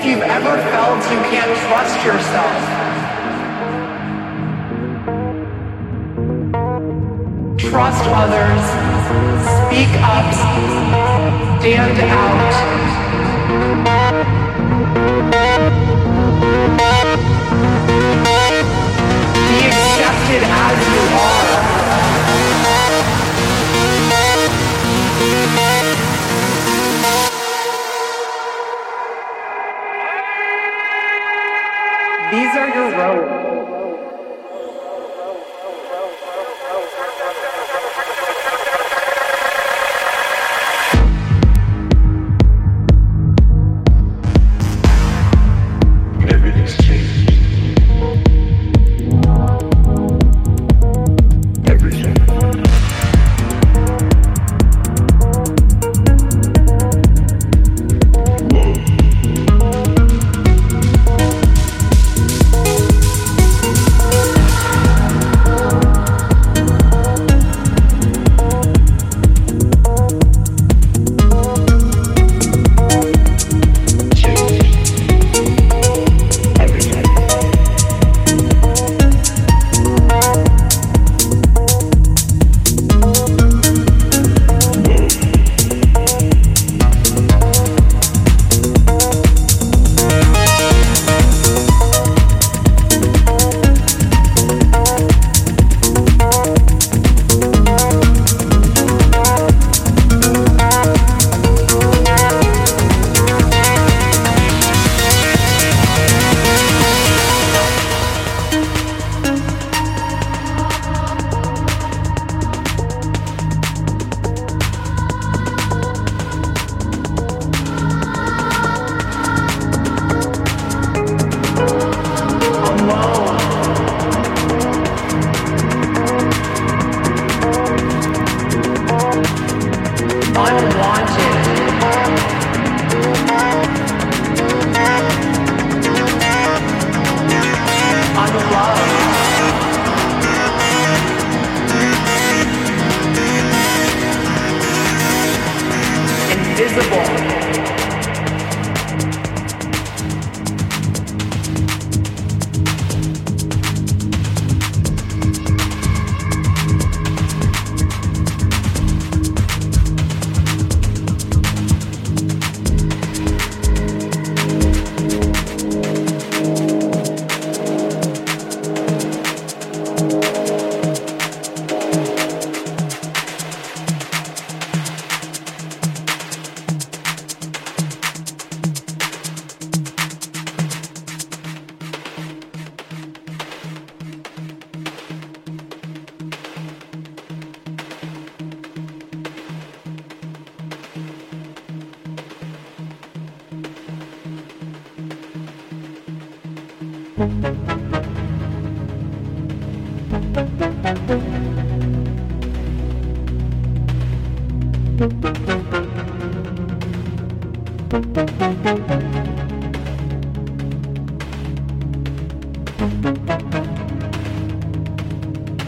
If you've ever felt you can't trust yourself, trust others, speak up, stand out.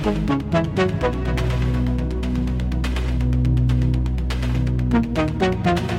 Thank you.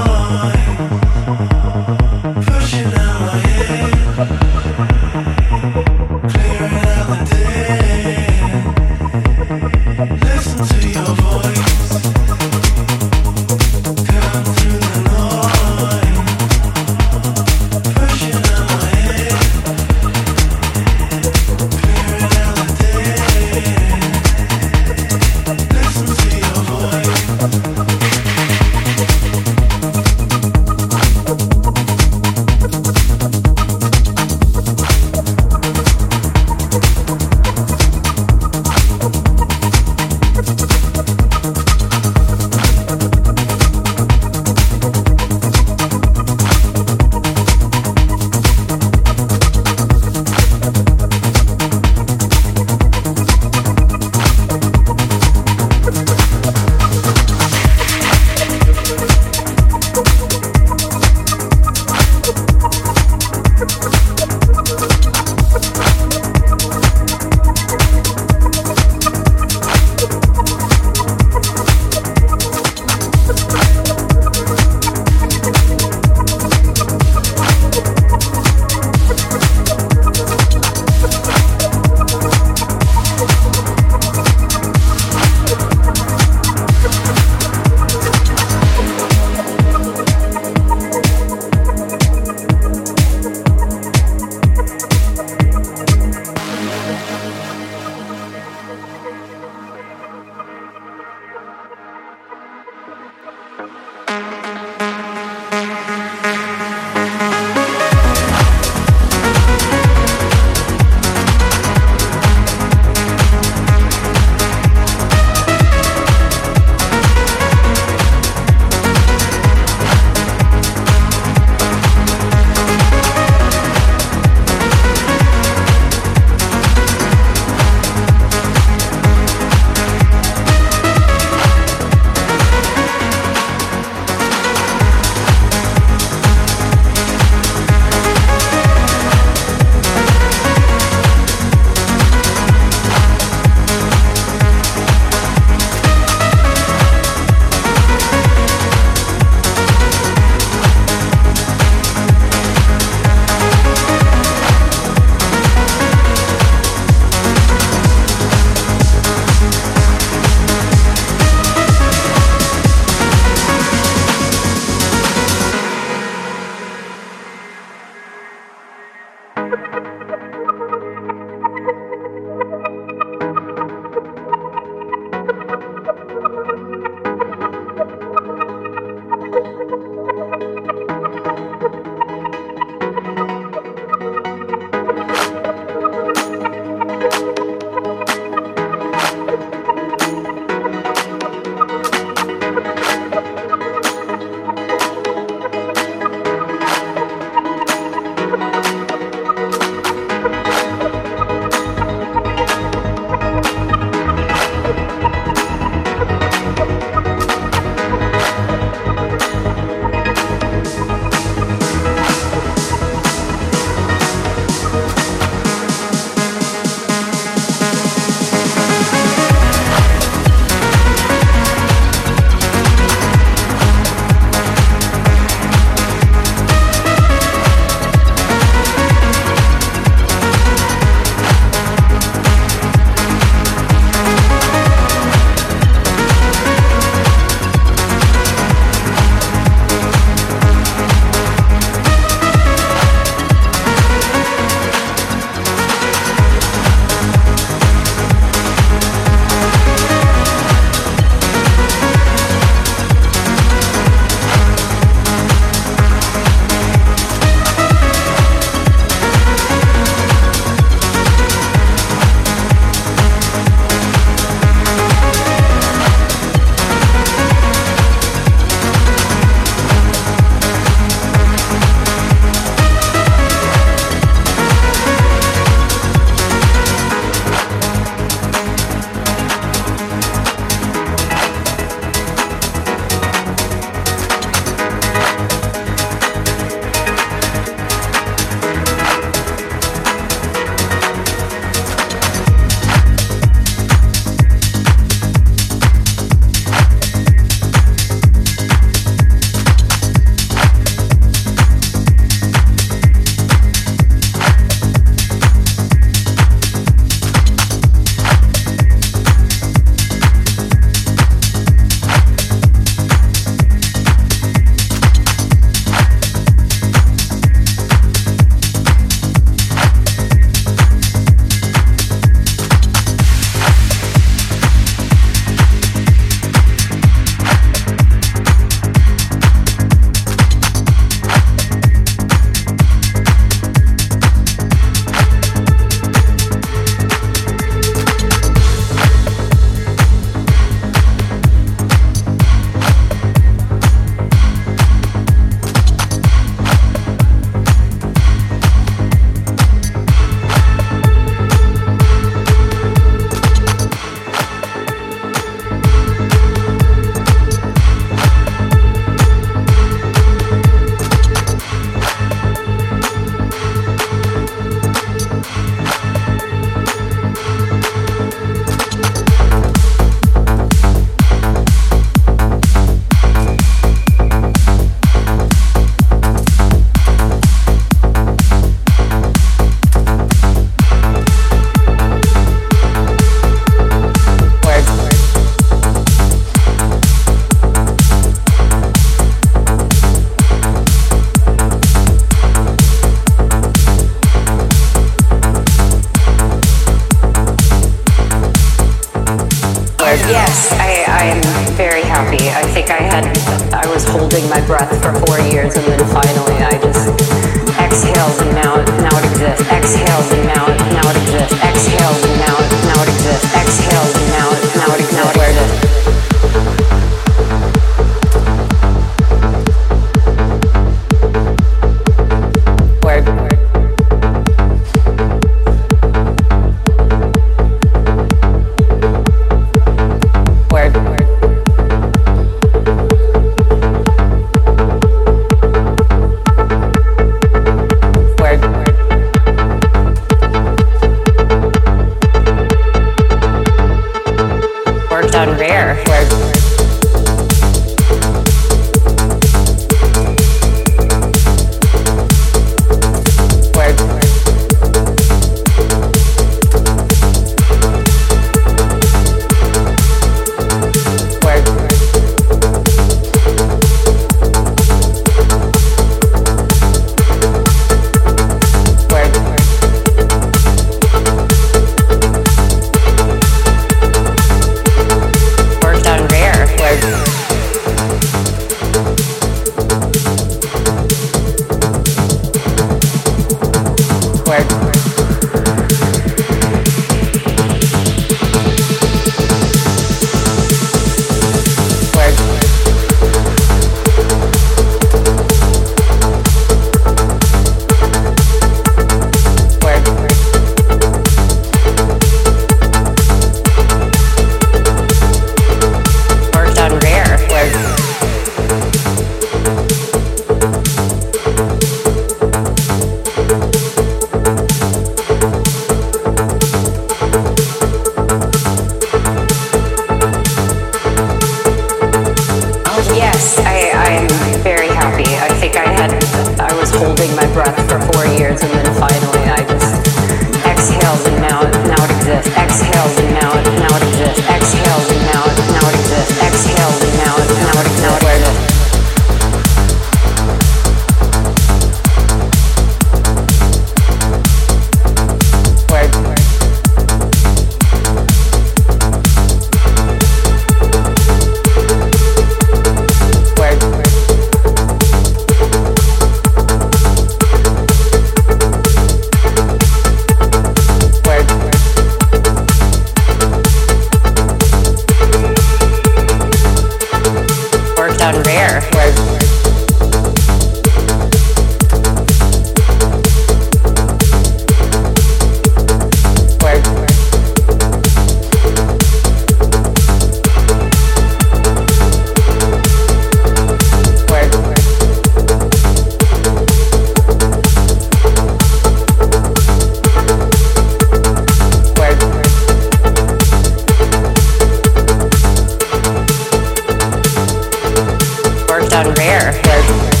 without not rare.